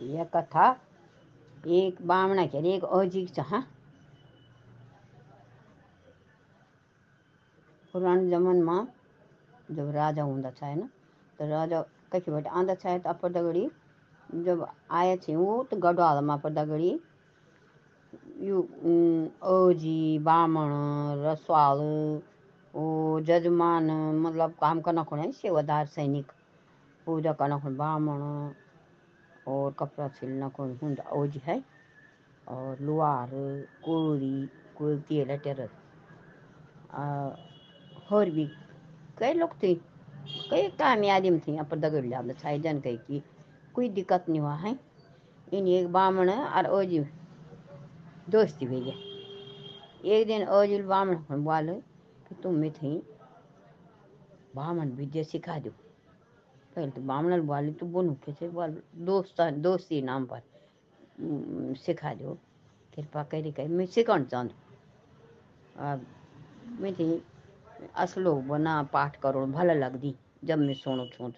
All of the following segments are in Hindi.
यह कथा एक बामणा के एक अजीक छ पुराने जमाने में जब राजा था, है ना? तो राजा कहीं बट आंदा था तो अपर दगड़ी जब आए थे वो तो गढ़वाल में अपर दगड़ी यू ओजी बामण, रसवाल, वो जजमान मतलब काम करना खुण सेवादार सैनिक, पूजा करना खुण बामण और कपड़ा सिलना खुण हुंदा? ओजी है? और लुहार कोरी कोई तेल टेर और भी कई लोग थे। कई काम आदमी थी पर दगड़ लिया छाई जन कही की कोई दिक्कत नहीं हुआ, है? इन एक बामण और ओजी दोस्ती भेजे एक दिन ओजुल बामण बोल कि तुम में थी बामण विद्या सिखा दो तो बामण बोली तो बोनू कैसे बोल, दोस्त, दोस्ती नाम पर सिखा दो। कृपा करी कही मैं सिखाना चाहूँ मैं थी असलो बना पाठ करो भला लगदी, जब मैं सुनो छूँ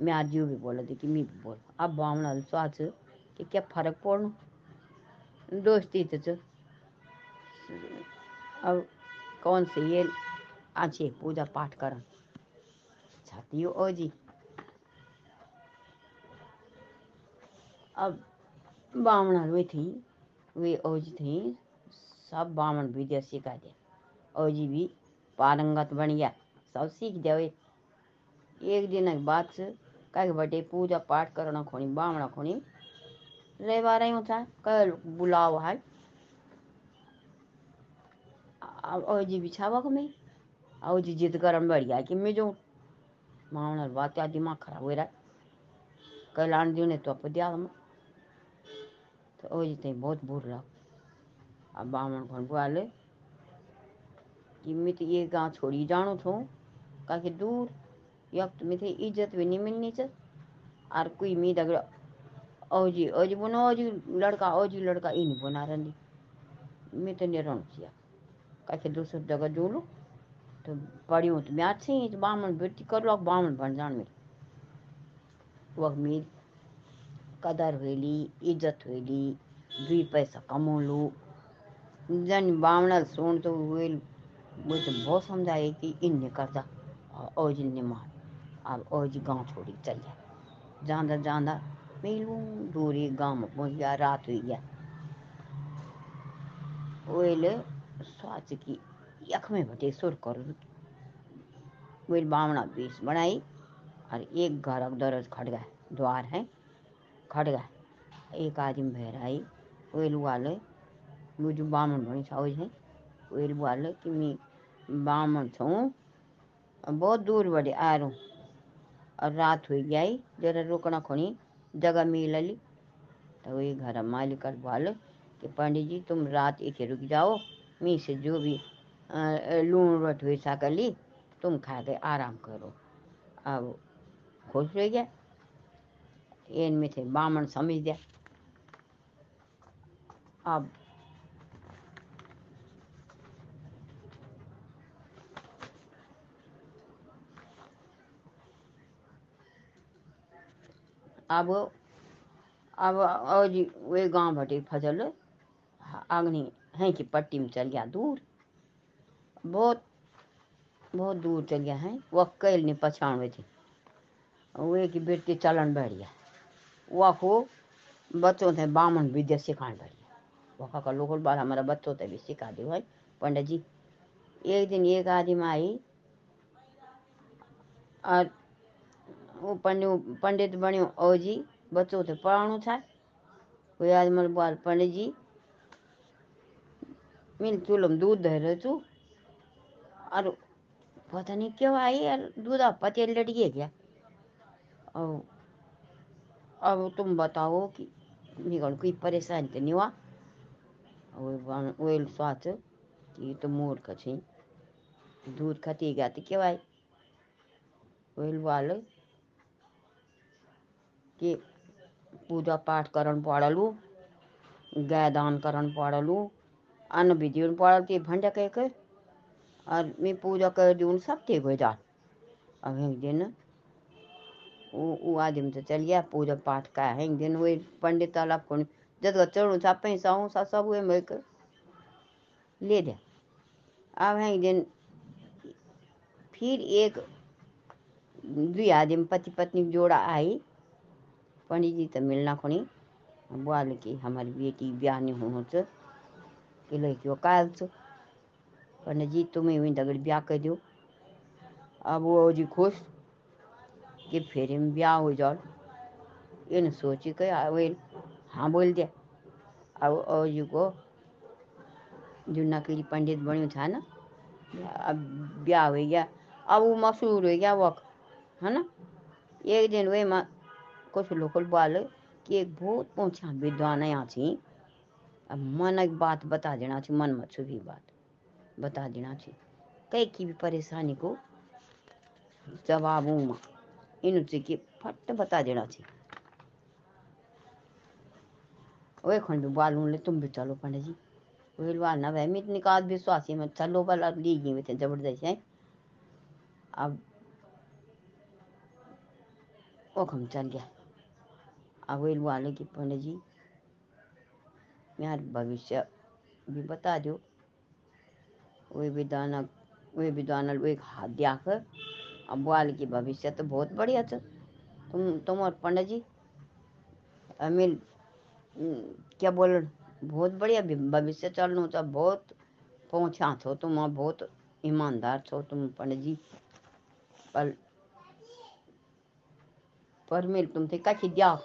मैं आज जो भी बोला थी कि मैं भी बोल। अब बामण सोच कि क्या फ़र्क पड़ना? दोस्ती तो अब कौन से ये आछे पूजा पाठ कर? छाती ओ जी। अब बामण वे थी, वे ओजी थी, सब बामण विद्या सिखा दे ओजी भी पारंगत बन गया। सब सीख जावे एक दिन के बाद से कह बटे, पूजा पाठ करना खोनी, बामणा खोनी रह रही होता कल बुलाव है और जी बिछावा को मैं। और जी जिद करन बढ़िया कि मैं जो मावना बात क्या दिमाग खराब हो रहा। है कल आन दियो ने तो अप दिया तो जी ते बहुत बुर लग अब बामण खोन बुआले कि मैं तो ये गाँव छोड़ी जानो थो, काके दूर यक तो मैं इज़्ज़त भी नहीं मिलनी च और कोई मी दगड़। ओजी ओजी बनो ओजी लड़का ओजी लड़का, ई नहीं बना रही मैं तो नहीं रहना चाहिए काके दूसरी जगह जो तो पड़ी हूँ तो मैं अच्छी बामण बेटी कर लो बामण बन जान में वह मेरी कदर हुई इज़्ज़त हुई दुई पैसा कमो लो जन बामणल सुन तो हुए मुझे बहुत समझाए कि इन नहीं करता और ओजी ने मार। अब ओजी गाँव छोड़ी चल जाए जांदा जांदा मिलू दूरी गाँव में पहुँच गया रात हुई गया। ओले सोच की यख में बटे सुर कर। वही बामणा बीस बनाई और एक घर दरज खड़ गए द्वार है। खड़ गए। एक आदमी भैर आई वेल मुझे बामण बनी छाओ है वेल वाले कि मैं बामण छूँ बहुत दूर बड़े आ रू। और रात हुई गई, जरा रुकना खोनी, जगह मिल ली। तो वही घर मालिक बोल कि पंडित जी, तुम रात एक रुक जाओ, मी से जो भी लून रट हुई साकर ली तुम खा के आराम करो। अब खुश रह गया। इन में थे बामण समझ दिया अब अब अब और वे गाँव भटे फजल अग्नि है कि पट्टी में चल गया दूर। बहुत बहुत दूर चल गया है, वह कैल ने पछाण थी। वे की बेटी चलन बढ़ गया। को बच्चों थे बामन विद्या सिखाने गया वह का लोकल बात हमारा बच्चों थे भी सिखा दे भाई, पंडित जी। एक दिन एक आदमी आई, और वो पंडित पंडित बनियो ओ जी, बच्चों थे पढ़ाणु था कोई आदमी बोल पंडित जी मिल चूल्ह दूध दे रहे तू। और पता नहीं क्यों आई यार दूध आप पति लट क्या और अब तुम बताओ कि निकल कोई परेशानी तो नहीं हुआ? वो स्वाच कि तो मूर्ख छी। दूध खती गया तो क्यों आई वही वाल, कि पूजा पाठ करन पड़लू गाय दान करन पड़लू, अन्न विधि पड़ल ती भंडा कह के, और मैं पूजा कर दूँ सब ठीक हो जा। अब एक दिन वो वो आदमी तो चल गया पूजा पाठ का है दिन वे पंडित तालाब को जद का चढ़ू सा पैसा हूँ सा सब हुए मैं ले दिया अब है दिन, फिर एक दुई आदमी पति पत्नी जोड़ा आई। पंडित जी तो मिलना खोनी बोल कि हमारी बेटी ब्याह नहीं होना च कि लड़की काल च पंडित जी, तुम्हें वहीं दगड़ ब्याह कर दो अब वो जी खुश कि फिर में ब्याह हो जाओ। इन सोची के वे हाँ बोल दिया। अब और जी को जो नकली पंडित बनी था ना, अब ब्याह हो गया। अब वो मशहूर हो गया वो है ना? एक दिन वे माँ कुछ लोकल बोल कि एक बहुत पहुँचा विद्वान यहाँ थी। अब मन एक बात बता देना थी, मन में छुपी बात बता देना थी। कई की भी परेशानी को जवाब में इन के फट बता देना थी वही खंड भी बालू ले तुम भी चलो पंडित जी। वही बाल ना मित निकाल विश्वासी में चलो वाला ली गई थे ज़बरदस्त है। अब वो हम चल गया। अब वही वाले की पंडित जी, यार भविष्य भी बता दो वही विद्वान वही विद्वान वो एक हाथ दिया कर। अब बोल की भविष्य तो बहुत बढ़िया था तुम तुम और पंडित जी अमीर क्या बोल बहुत बढ़िया भविष्य चलना तो बहुत पहुँचा छो तुम बहुत ईमानदार छो तुम पंडित जी पर पर मिल, तुम थे कखी दिया